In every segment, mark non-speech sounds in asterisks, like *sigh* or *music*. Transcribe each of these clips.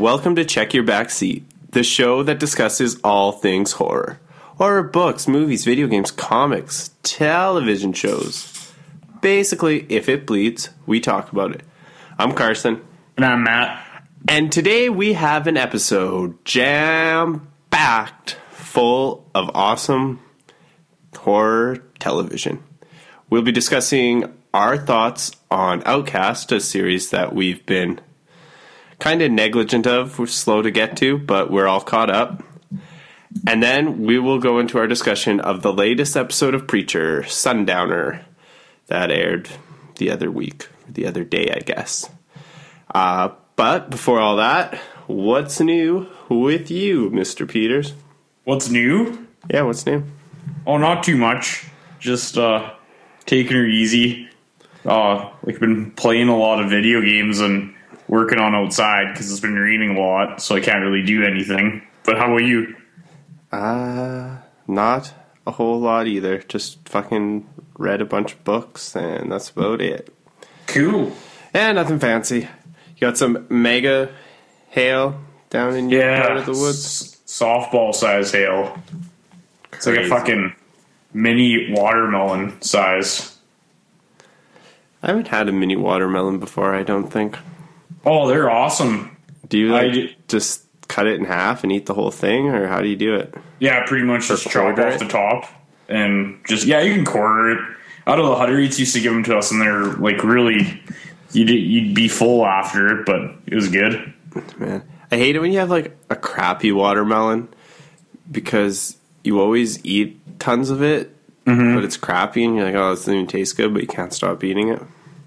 and welcome to Check Your Back Seat, the show that discusses all things horror. Horror books, movies, video games, comics, television shows. Basically, if it bleeds, we talk about it. I'm Carson, And I'm Matt. and today we have an episode jam packed full of awesome horror television. We'll be discussing our thoughts on Outcast, a series that we've been kind of negligent of. We're slow to get to, but we're all caught up. And then we will go into our discussion of the latest episode of Preacher, Sundowner, that aired the other week, the other day, I guess. Uh, but before all that, what's new with you, Mr. Peters? What's new? Yeah, what's new? Oh, not too much. Just uh, taking her easy. Uh, like been playing a lot of video games and working on outside because it's been raining a lot, so I can't really do anything. But how about you? Uh, not a whole lot either. Just fucking read a bunch of books, and that's about it. Cool. And nothing fancy. You got some mega hail down in your Yeah. part of the woods. S- softball size hail. It's like a fucking mini watermelon size. I haven't had a mini watermelon before. I don't think. Oh, they're awesome. Do you like do- just cut it in half and eat the whole thing, or how do you do it? Yeah, pretty much just chop off it? the top and just yeah, you can quarter it. Out of the Hutterites used to give them to us, and they're like really, you'd you'd be full after it, but it was good. Man, I hate it when you have like a crappy watermelon because you always eat tons of it, mm-hmm. but it's crappy, and you're like, oh, this doesn't even taste good, but you can't stop eating it.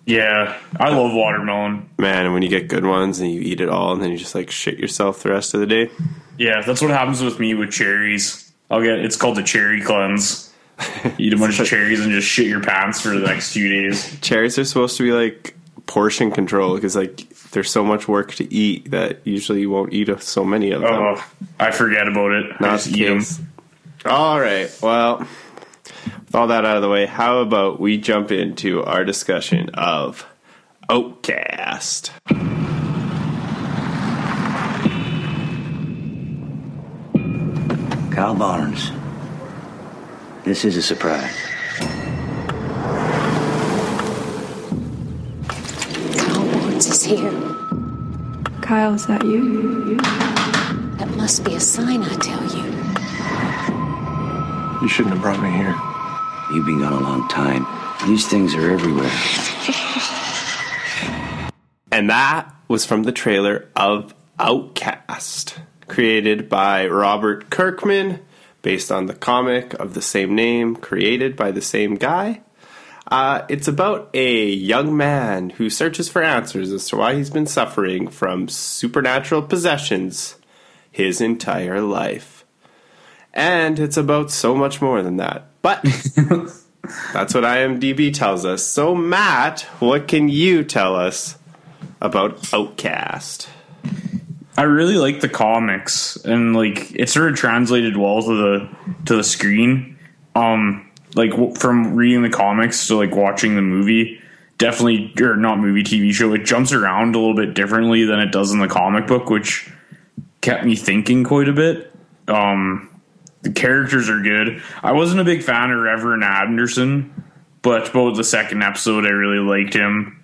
Yeah, I love watermelon. Man, when you get good ones and you eat it all, and then you just like shit yourself the rest of the day. Yeah, that's what happens with me with cherries. I'll get it's called the cherry cleanse. *laughs* Eat a bunch of cherries and just shit your pants for the next two days. Cherries are supposed to be like portion control because like there's so much work to eat that usually you won't eat so many of them. Oh, I forget about it. I Not just the eat them. All right. Well, all that out of the way, how about we jump into our discussion of Outcast? Kyle Barnes. This is a surprise. Kyle Barnes is here. Kyle, is that you? That must be a sign, I tell you. You shouldn't have brought me here. You've been gone a long time. These things are everywhere. *laughs* And that was from the trailer of Outcast, created by Robert Kirkman, based on the comic of the same name, created by the same guy. Uh, it's about a young man who searches for answers as to why he's been suffering from supernatural possessions his entire life. And it's about so much more than that. But *laughs* that's what IMDb tells us. So, Matt, what can you tell us about Outcast? I really like the comics and like it sort of translated well to the to the screen. Um, like w- from reading the comics to like watching the movie, definitely or not movie TV show. It jumps around a little bit differently than it does in the comic book, which kept me thinking quite a bit. Um, the characters are good. I wasn't a big fan of Reverend Anderson, but about the second episode, I really liked him.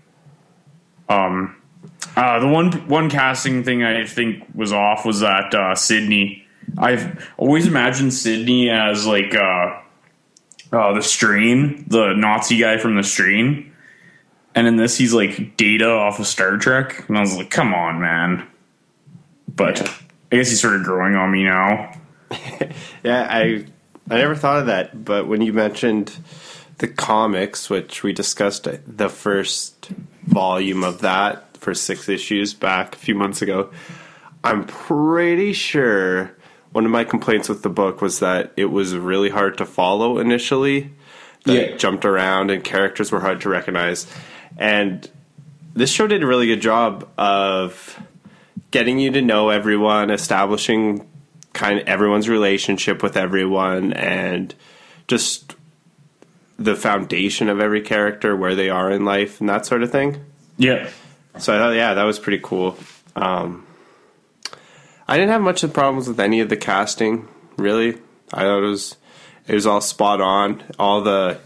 Um, uh, the one one casting thing I think was off was that uh, Sydney. I've always imagined Sydney as like uh, uh, the Strain, the Nazi guy from the Strain, and in this he's like Data off of Star Trek, and I was like, come on, man. But I guess he's sort of growing on me now. *laughs* Yeah, I I never thought of that, but when you mentioned the comics, which we discussed uh, the first volume of that for six issues back a few months ago, I'm pretty sure one of my complaints with the book was that it was really hard to follow initially. That Yeah. it jumped around and characters were hard to recognize. And this show did a really good job of getting you to know everyone, establishing kind of everyone's relationship with everyone, and just the foundation of every character, where they are in life, and that sort of thing. Yeah. So I thought, yeah, that was pretty cool. Um, I didn't have much of problems with any of the casting. Really, I thought it was it was all spot on. All the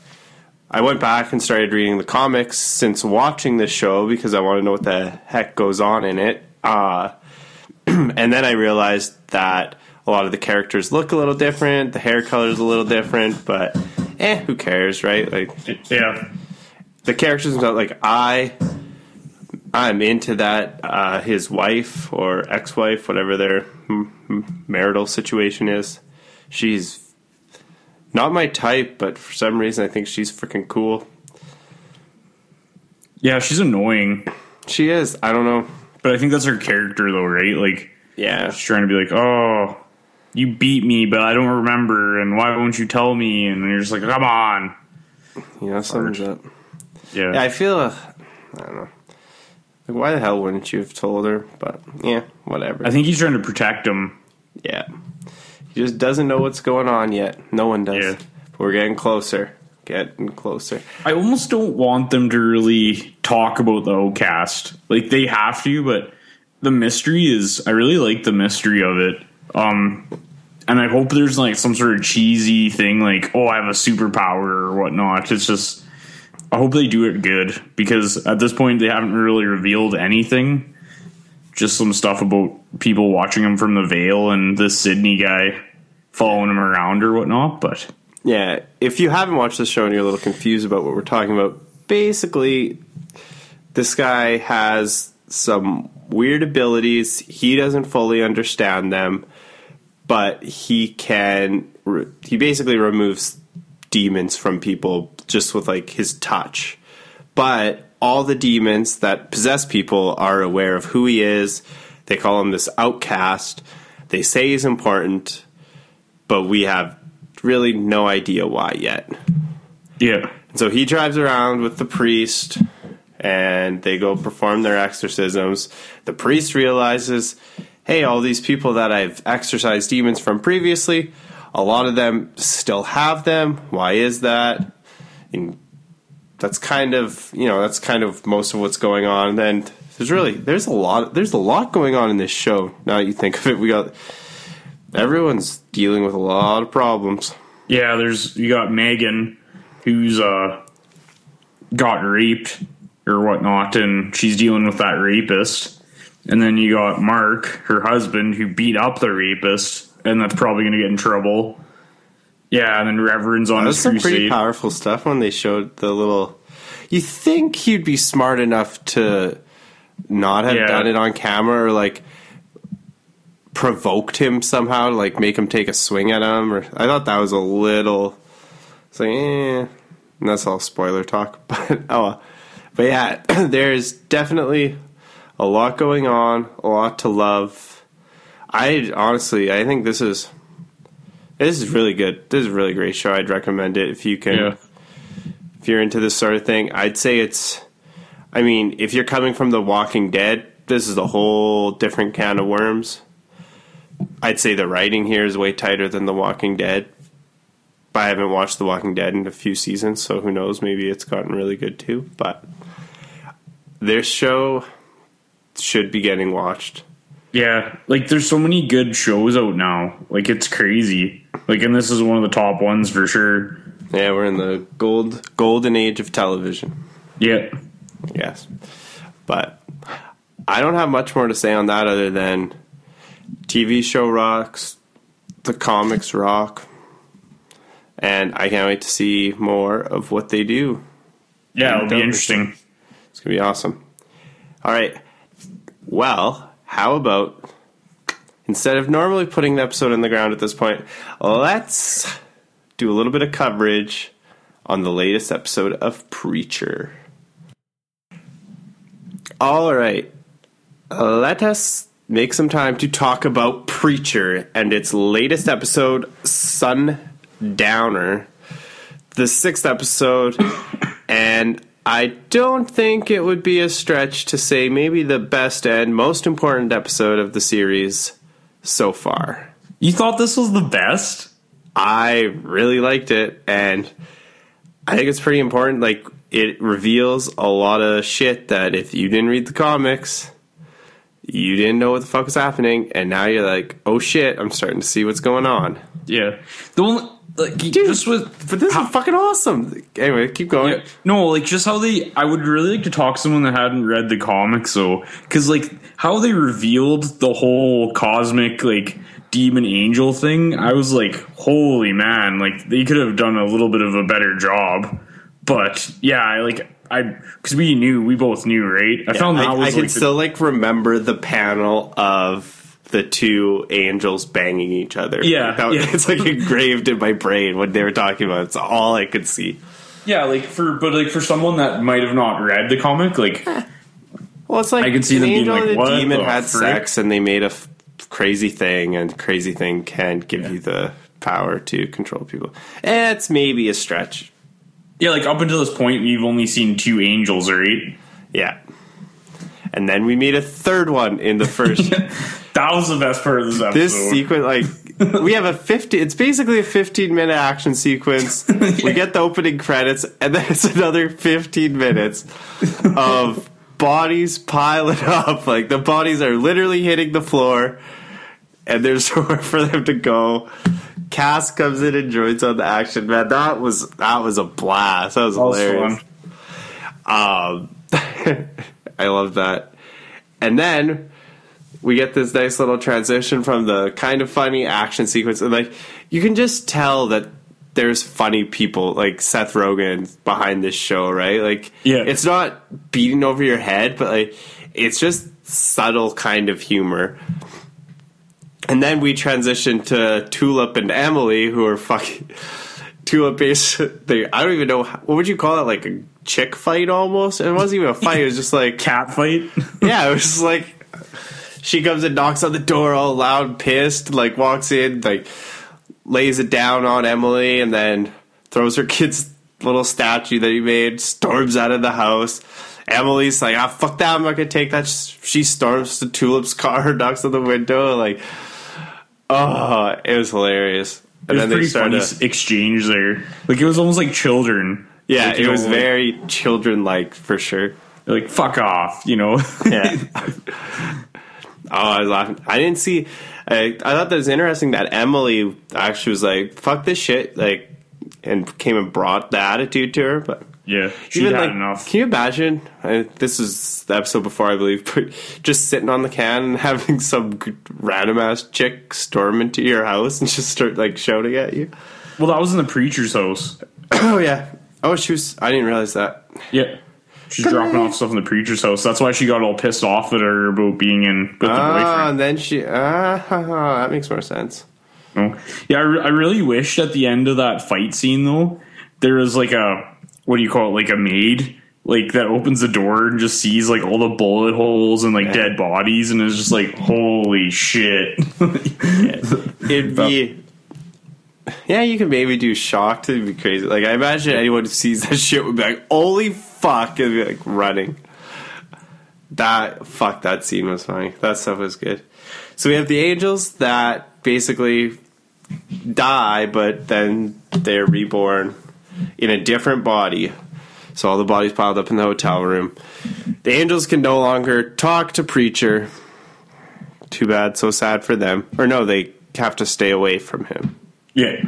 I went back and started reading the comics since watching this show because I want to know what the heck goes on in it. Uh, *clears throat* and then I realized that a lot of the characters look a little different, the hair color is a little different, but eh, who cares, right? Like Yeah. the characters themselves, like I I'm into that uh, his wife or ex-wife whatever their marital situation is she's not my type but for some reason I think she's freaking cool Yeah, she's annoying. she is I don't know But I think that's her character though, right? Like yeah she's trying to be like, Oh, you beat me, but I don't remember and why won't you tell me? And you're just like, Come on. know something's up Yeah. yeah I feel uh, I don't know like why the hell wouldn't you have told her but yeah whatever I think he's trying to protect him. yeah he just doesn't know what's going on yet no one does Yeah. but we're getting closer getting closer I almost don't want them to really talk about the Outcast. Like they have to, but the mystery is I really like the mystery of it. Um and I hope there's like some sort of cheesy thing like, oh I have a superpower or whatnot. It's just I hope they do it good because at this point they haven't really revealed anything. Just some stuff about people watching him from the veil and this Sydney guy following him around or whatnot, but Yeah, if you haven't watched the show and you're a little confused about what we're talking about, basically, this guy has some weird abilities. He doesn't fully understand them, but he can. Re- he basically removes demons from people just with like his touch. But all the demons that possess people are aware of who he is. They call him this outcast. They say he's important, but we have really no idea why yet. yeah. So he drives around with the priest and they go perform their exorcisms. The priest realizes, hey, all these people that I've exorcised demons from previously, a lot of them still have them. Why is that? And that's kind of, you know, that's kind of most of what's going on. And then there's really there's a lot there's a lot going on in this show. Now that you think of it, we got everyone's dealing with a lot of problems. Yeah, there's you got Megan, who's uh got raped or whatnot, and she's dealing with that rapist. And then you got Mark, her husband, who beat up the rapist, and that's probably going to get in trouble. Yeah, and then Reverend's on That's his some pretty powerful stuff when they showed the little. You think he'd be smart enough to not have Yeah. done it on camera or like provoked him somehow, to like make him take a swing at him? Or I thought that was a little. It's like, eh, and that's all spoiler talk. *laughs* But oh, but yeah, *clears throat* there's definitely a lot going on, a lot to love. I honestly, I think this is this is really good. This is a really great show. I'd recommend it if you can. Yeah. If you're into this sort of thing, I'd say it's. I mean, if you're coming from The Walking Dead, this is a whole different can of worms. I'd say the writing here is way tighter than The Walking Dead. But I haven't watched The Walking Dead in a few seasons, so who knows? Maybe it's gotten really good too. But this show should be getting watched. Yeah, like there's so many good shows out now. Like it's crazy. Like, and this is one of the top ones for sure. Yeah, we're in the gold golden age of television. Yeah, Yes. But I don't have much more to say on that other than TV show rocks, the comics rock, and I can't wait to see more of what they do. yeah, it'll be interesting. It's going to be awesome. All right. Well, how about instead of normally putting the episode in the ground at this point, let's do a little bit of coverage on the latest episode of Preacher. All right. Let us make some time to talk about Preacher and its latest episode, Sundowner, the sixth episode. And I don't think it would be a stretch to say maybe the best and most important episode of the series so far. You thought this was the best? I really liked it, and I think it's pretty important. Like, it reveals a lot of shit that if you didn't read the comics, you didn't know what the fuck was happening, and now you're like, oh shit, I'm starting to see what's going on. Yeah, the only like just with But this is fucking awesome. Anyway, keep going. Yeah. No, like just how they. I would really like to talk to someone that hadn't read the comic, so because like how they revealed the whole cosmic like demon angel thing. I was like, holy man! Like they could have done a little bit of a better job. But yeah, I like I because we knew we both knew, right? I found that I, was I can like the- still like remember the panel of the two angels banging each other. Yeah, that- yeah. it's like engraved in my brain when they were talking about. it. It's all I could see. yeah, like for but like for someone that might have not read the comic, like Well, it's like I can see an them being angel like, and a "What demon the had frick?" sex, and they made a f- crazy thing, and crazy thing can give you the power to control people. Eh, it's maybe a stretch. Yeah, like up until this point, we've only seen two angels, right? Yeah. And then we meet a third one in the first. *laughs* That was the best part of this episode. this sequence, like, we have a 50, it's basically a 15 minute action sequence. *laughs* We get the opening credits, and then it's another 15 minutes of bodies piling up. Like, the bodies are literally hitting the floor, and there's *laughs* nowhere for them to go. Cass comes in and joins on the action. Man, that was that was a blast. That was That was hilarious. fun. Um, *laughs* I love that. And then we get this nice little transition from the kind of funny action sequence, and like you can just tell that there's funny people like Seth Rogen behind this show, right? Like, Yeah. it's not beating over your head, but like it's just subtle kind of humor. And then we transition to Tulip and Emily, who are fucking *laughs* Tulip. Base, they, I don't even know what would you call it, like a chick fight almost. It wasn't even a fight. It was just like *laughs* cat fight. *laughs* yeah, it was like she comes and knocks on the door all loud, pissed, like walks in, like lays it down on Emily, and then throws her kid's little statue that he made, storms out of the house. Emily's like, ah, fuck that, I'm not gonna take that. She storms to Tulip's car, knocks on the window, like, oh, it was hilarious. And It was then they pretty started, funny s- exchange there. Like it was almost like children. yeah, Like, it you was know, very children like for sure. like fuck off, you know. Yeah. *laughs* oh, I was laughing. I didn't see. I, I thought that was interesting that Emily actually was like, "Fuck this shit," like, and came and brought the attitude to her. But yeah, she even had like, enough. can you imagine? I, this is the episode before, I believe, *laughs* but just sitting on the can and having some random ass chick storm into your house and just start like shouting at you. Well, that was in the preacher's house. *clears throat* Oh yeah. Oh, she was. I didn't realize that. Yeah. She's dropping off stuff in the preacher's house. That's why she got all pissed off at her about being in with the Ah, boyfriend. and then she. Ah, *laughs* that makes more sense. No. Yeah, I, re- I really wish at the end of that fight scene though, there was like a what do you call it, like a maid, like that opens the door and just sees like all the bullet holes and like dead bodies, and is just like, holy shit. It'd be. *laughs* Yeah, you could maybe do shocked. It'd be crazy. Like I imagine anyone who sees that shit would be like, "Holy fuck!" and be like running. That fuck that scene was funny. That stuff was good. So we have the angels that basically die, but then they're reborn in a different body. So all the bodies piled up in the hotel room. The angels can no longer talk to preacher. Too bad, so sad for them. Or no, they have to stay away from him. yeah.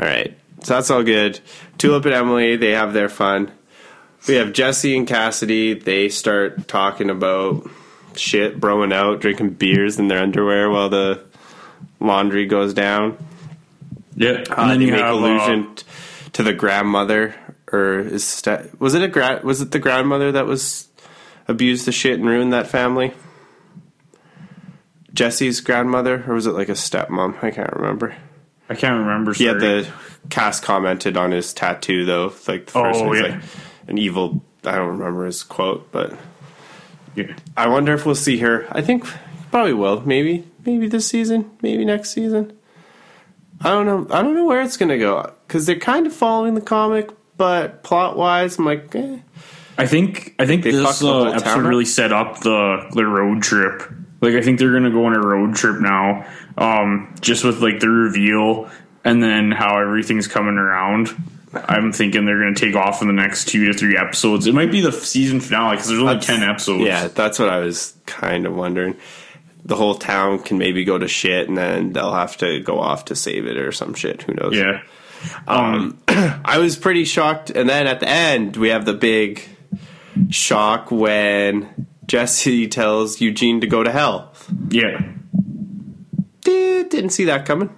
All right. So that's all good. Tulip and Emily, they have their fun. We have Jesse and Cassidy. They start talking about shit, broing out, drinking beers in their underwear while the laundry goes down. Yeah. Uh, they make allusion t- to the grandmother, or is was it a gra- was it the grandmother that was abused the shit and ruined that family? Jesse's grandmother, or was it like a stepmom? I can't remember. I can't remember. He had the cast commented on his tattoo though, like the first Oh, one, yeah. like an evil. I don't remember his quote, but Yeah. I wonder if we'll see her. I think probably will. Maybe, maybe this season, maybe next season. I don't know. I don't know where it's gonna go because they're kind of following the comic, but plot wise, I'm like, eh. I think I think They this uh, episode town really set up the the road trip. Like I think they're gonna go on a road trip now, um, just with like the reveal and then how everything's coming around. I'm thinking they're going to take off in the next two to three episodes. It might be the season finale because there's only That's- ten episodes. Yeah, that's what I was kind of wondering. The whole town can maybe go to shit, and then they'll have to go off to save it or some shit. Who knows? yeah. Um, *clears throat* I was pretty shocked, and then at the end we have the big shock when Jesse *laughs* tells Eugene to go to hell. yeah, Eh, Didn't see that coming.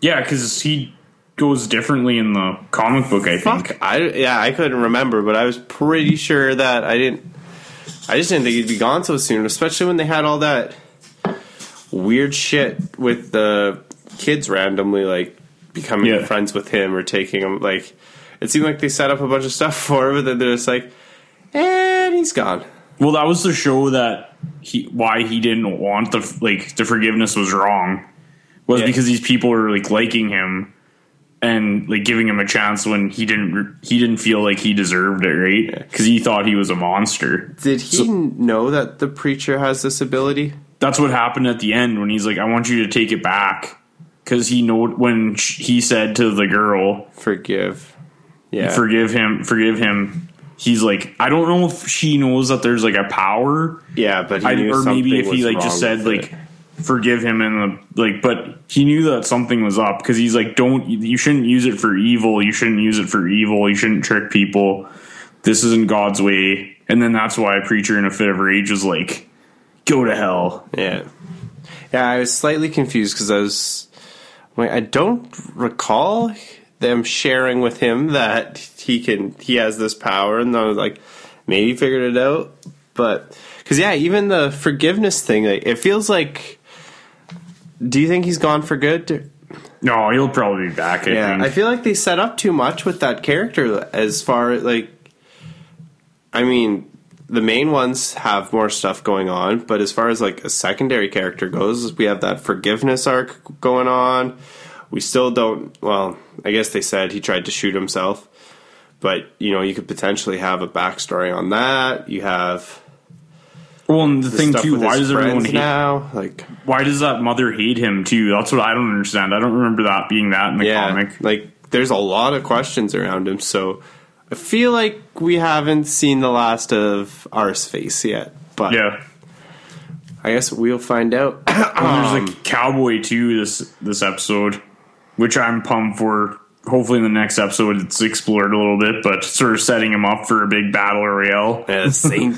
yeah, because he goes differently in the comic book. I think. Fuck, I yeah, I couldn't remember, but I was pretty sure that I didn't. I just didn't think he'd be gone so soon, especially when they had all that weird shit with the kids randomly like becoming Yeah. friends with him or taking him. Like it seemed like they set up a bunch of stuff *laughs* for him, but then they're just like, and he's gone. Well, that was the show that he why he didn't want the like the forgiveness was wrong was Yeah. because these people were like liking him and like giving him a chance when he didn't he didn't feel like he deserved it, right? Because he thought he was a monster. Did he know that the preacher has this ability? That's what happened at the end when he's like, "I want you to take it back," because he know when he said to the girl, Forgive. Yeah. "Forgive him, forgive him." He's like, I don't know if she knows that there's like a power yeah, but he I, or maybe if he like just said like it. forgive him and the like but he knew that something was up because he's like don't you shouldn't use it for evil you shouldn't use it for evil you shouldn't trick people this isn't god's way and then that's why a preacher in a fit of rage was like go to hell Yeah. Yeah, I was slightly confused because I was. Wait, I don't recall them sharing with him that he can he has this power, and I was like, maybe he figured it out, but because yeah, even the forgiveness thing, like, it feels like. Do you think he's gone for good? no he'll probably be back I Yeah, think. I feel like they set up too much with that character as far like I mean, the main ones have more stuff going on, but as far as like a secondary character goes, we have that forgiveness arc going on. We still don't well, I guess they said he tried to shoot himself. But, you know, you could potentially have a backstory on that. You have well and the, the thing too why does everyone hate now. Like why does that mother hate him too that's what i don't understand i don't remember that being that in the yeah, comic like there's a lot of questions around him. So I feel like we haven't seen the last of Arseface yet, but yeah I guess we'll find out. *coughs* There's a cowboy too this this episode, which I'm pumped for. Hopefully, in the next episode, it's explored a little bit, but sort of setting him up for a big battle royale. Uh, *laughs* Saint,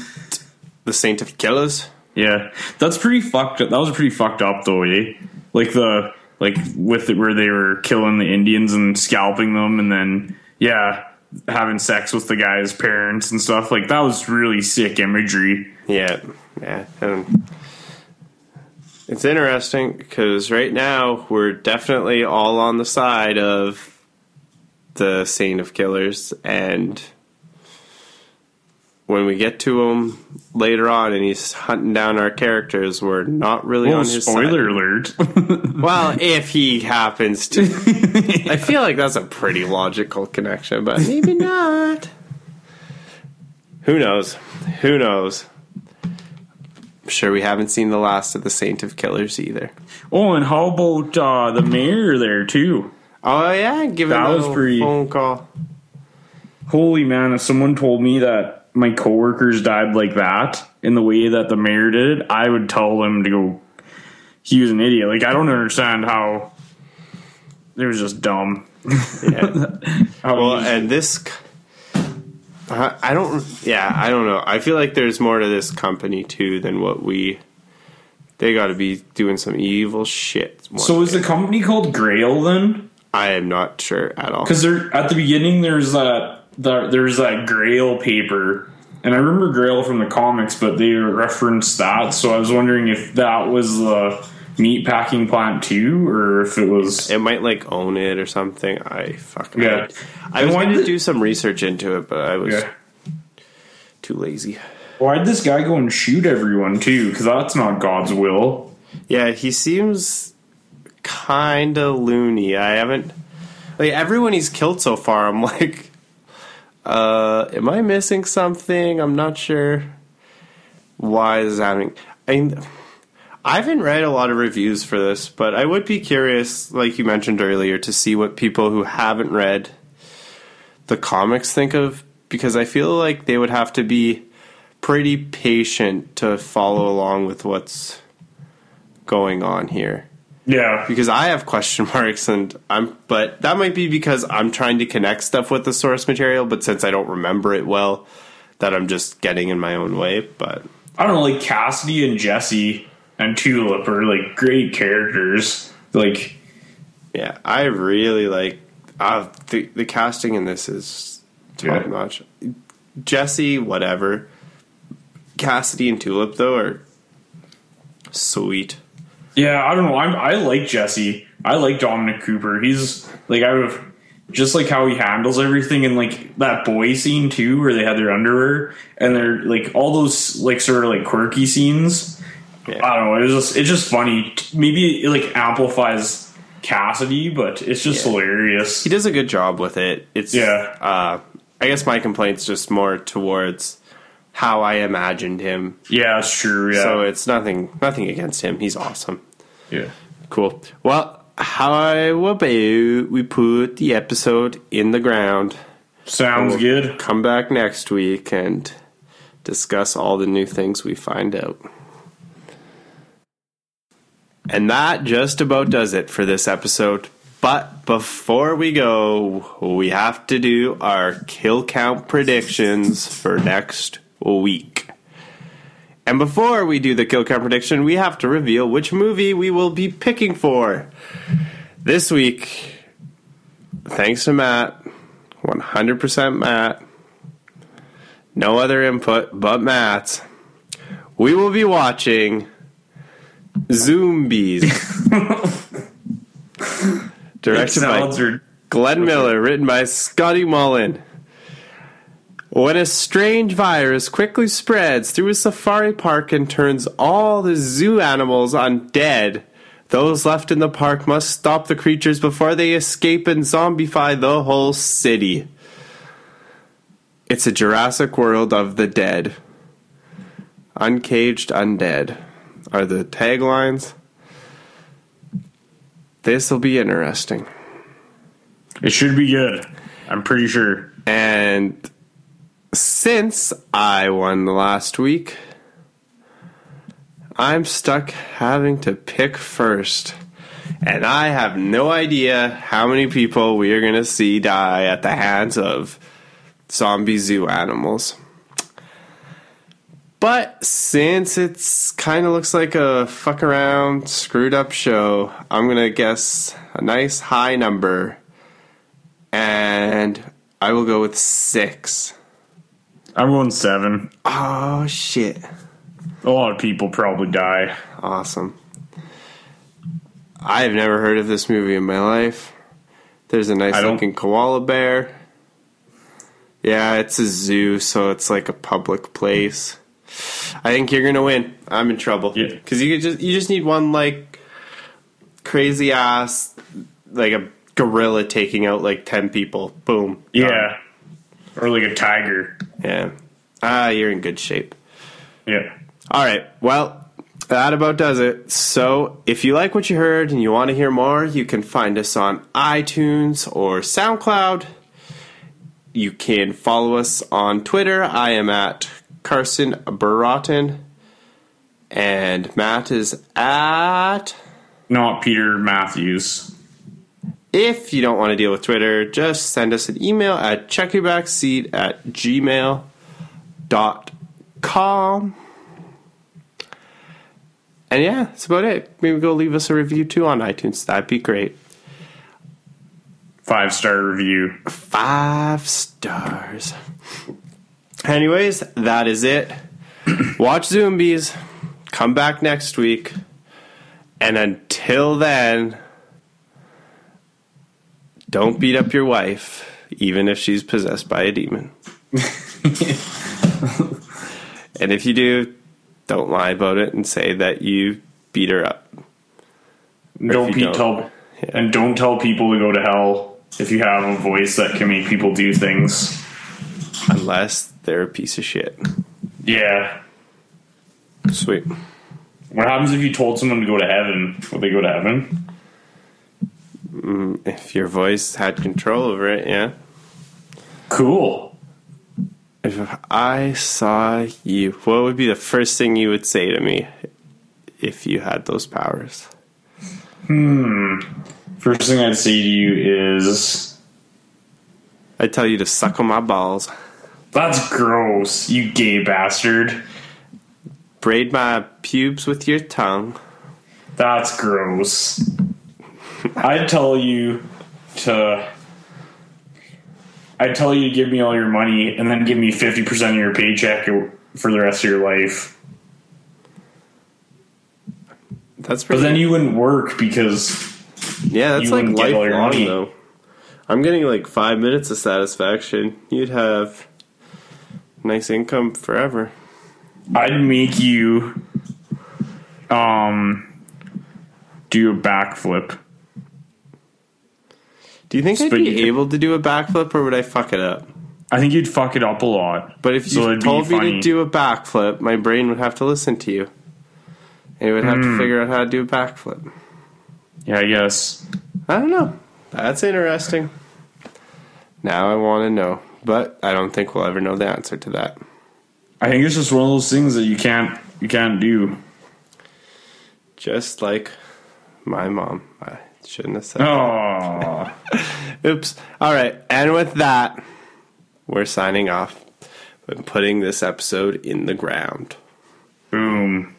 the Saint of Killers. Yeah, that's pretty fucked. up. That was pretty fucked up, though. Eh? Like the like with it where they were killing the Indians and scalping them, and then yeah, having sex with the guy's parents and stuff. Like that was really sick imagery. Yeah, yeah. It's interesting because right now we're definitely all on the side of the Saint of Killers, and when we get to him later on and he's hunting down our characters, we're not really Oh, on his spoiler side. alert! *laughs* Well, if he happens to, *laughs* I feel like that's a pretty logical connection, but maybe *laughs* not. Who knows? Who knows? I'm sure we haven't seen the last of the Saint of Killers either. oh, and how about uh, the mayor there too? Oh yeah, give That a was pretty- phone call. Holy man, if someone told me that my coworkers died like that in the way that the mayor did, I would tell them to go he was an idiot. Like I don't understand how it was just dumb. Yeah. *laughs* Well, he- and this, I I don't. Yeah, I don't know. I feel like there's more to this company too than what we. They got to be doing some evil shit. so is day. the company called Grail then? I am not sure at all. Because there at the beginning there's that the, there's that Grail paper, and I remember Grail from the comics, but they referenced that. So I was wondering if that was the meat packing plant too, or if it was. It might like own it or something. I fucking Yeah. I And was to do some research into it, but I was Yeah. too lazy. Why'd this guy go and shoot everyone too? Because that's not God's will. Yeah, he seems kind of loony. I haven't like everyone he's killed so far. I'm *laughs* like, uh, am I missing something? I'm not sure. Why is this happening? I mean, I haven't read a lot of reviews for this, but I would be curious, like you mentioned earlier, to see what people who haven't read the comics think of because I feel like they would have to be pretty patient to follow along with what's going on here Yeah. because I have question *laughs* marks and I'm but that might be because I'm trying to connect stuff with the source material but since I don't remember it well that I'm just getting in my own way but I don't know, like Cassidy and Jesse and Tulip are like great characters. Like, yeah I really like uh, the the casting in this is top Yeah. notch Jesse whatever Cassidy and Tulip though are sweet yeah, I don't know. I'm, I like Jesse. I like Dominic Cooper. He's like I would just like how he handles everything and like that boy scene too, where they had their underwear and they're like all those like sort of like quirky scenes. Yeah. I don't know. It was just it's just funny. Maybe it like amplifies Cassidy, but it's just Yeah. hilarious. he does a good job with it. It's Yeah. Uh, I guess my complaint's just more towards how I imagined him. Yeah, true. Yeah, So it's nothing nothing against him. He's awesome. yeah. Cool. Well, how about we put the episode in the ground? Sounds good. Come back next week and discuss all the new things we find out. And that just about does it for this episode. But before we go, we have to do our kill count predictions for next week. And before we do the kill count prediction, we have to reveal which movie we will be picking for. This week, thanks to Matt, 100% Matt, no other input but Matt's, we will be watching Zoombies. *laughs* Directed by Glenn Miller, written by Scotty Mullen. When a strange virus quickly spreads through a safari park and turns all the zoo animals undead, those left in the park must stop the creatures before they escape and zombify the whole city. It's a Jurassic World of the dead. Uncaged Undead are the taglines. This will be interesting. It should be good. I'm pretty sure. And since I won last week, I'm stuck having to pick first. And I have no idea how many people we are going to see die at the hands of zombie zoo animals. But since it's kind of looks like a fuck around, screwed up show, I'm going to guess a nice high number. And I will go with six. I'm going seven. Oh, shit. A lot of people probably die. Awesome. I've never heard of this movie in my life. There's a nice looking koala bear. Yeah, it's a zoo, so it's like a public place. I think you're gonna win. I'm in trouble Yeah. because you just you just need one like crazy ass like a gorilla taking out like ten people. Boom. Yeah. Done. Or like a tiger. yeah. Ah, you're in good shape. Yeah. All right. Well, that about does it. So, if you like what you heard and you want to hear more, you can find us on iTunes or SoundCloud. You can follow us on Twitter. I am at Carson Baratin. And Matt is at. Not Peter Matthews. If you don't want to deal with Twitter, just send us an email at checkyourbackseat at gmail.com. And yeah, that's about it. Maybe go leave us a review too on iTunes. That'd be great. Five star review. Five stars. Anyways, that is it. *clears throat* Watch Zoombies. Come back next week. And until then, don't beat up your wife, even if she's possessed by a demon. *laughs* and if you do, don't lie about it and say that you beat her up. Don't be don't. tell and don't tell people to go to hell if you have a voice that can make people do things. Unless they're a piece of shit. Yeah. Sweet. What happens if you told someone to go to heaven? Would they go to heaven? If your voice had control over it, yeah. Cool. If I saw you, what would be the first thing you would say to me if you had those powers? Hmm. First thing I'd say to you is I'd tell you to suck on my balls, that's gross, you gay bastard. braid my pubes with your tongue. That's gross. *laughs* I'd tell you to. I'd tell you to give me all your money and then give me 50% of your paycheck for the rest of your life. That's But then you wouldn't work because. yeah, that's you like wouldn't get all your lifelong money. though. I'm getting like five minutes of satisfaction. You'd have nice income forever. I'd make you. Um. Do a backflip. Do you think I'd But be you able to do a backflip, or would I fuck it up? I think you'd fuck it up a lot. But if So you it'd be told me funny. to do a backflip, my brain would have to listen to you. And it would have Hmm. to figure out how to do a backflip. Yeah, I guess. I don't know. That's interesting. Now I want to know, but I don't think we'll ever know the answer to that. I think it's just one of those things that you can't you can't do. Just like my mom. I shouldn't have said. Oh, *laughs* Oops. All right. And with that, we're signing off and putting this episode in the ground. boom.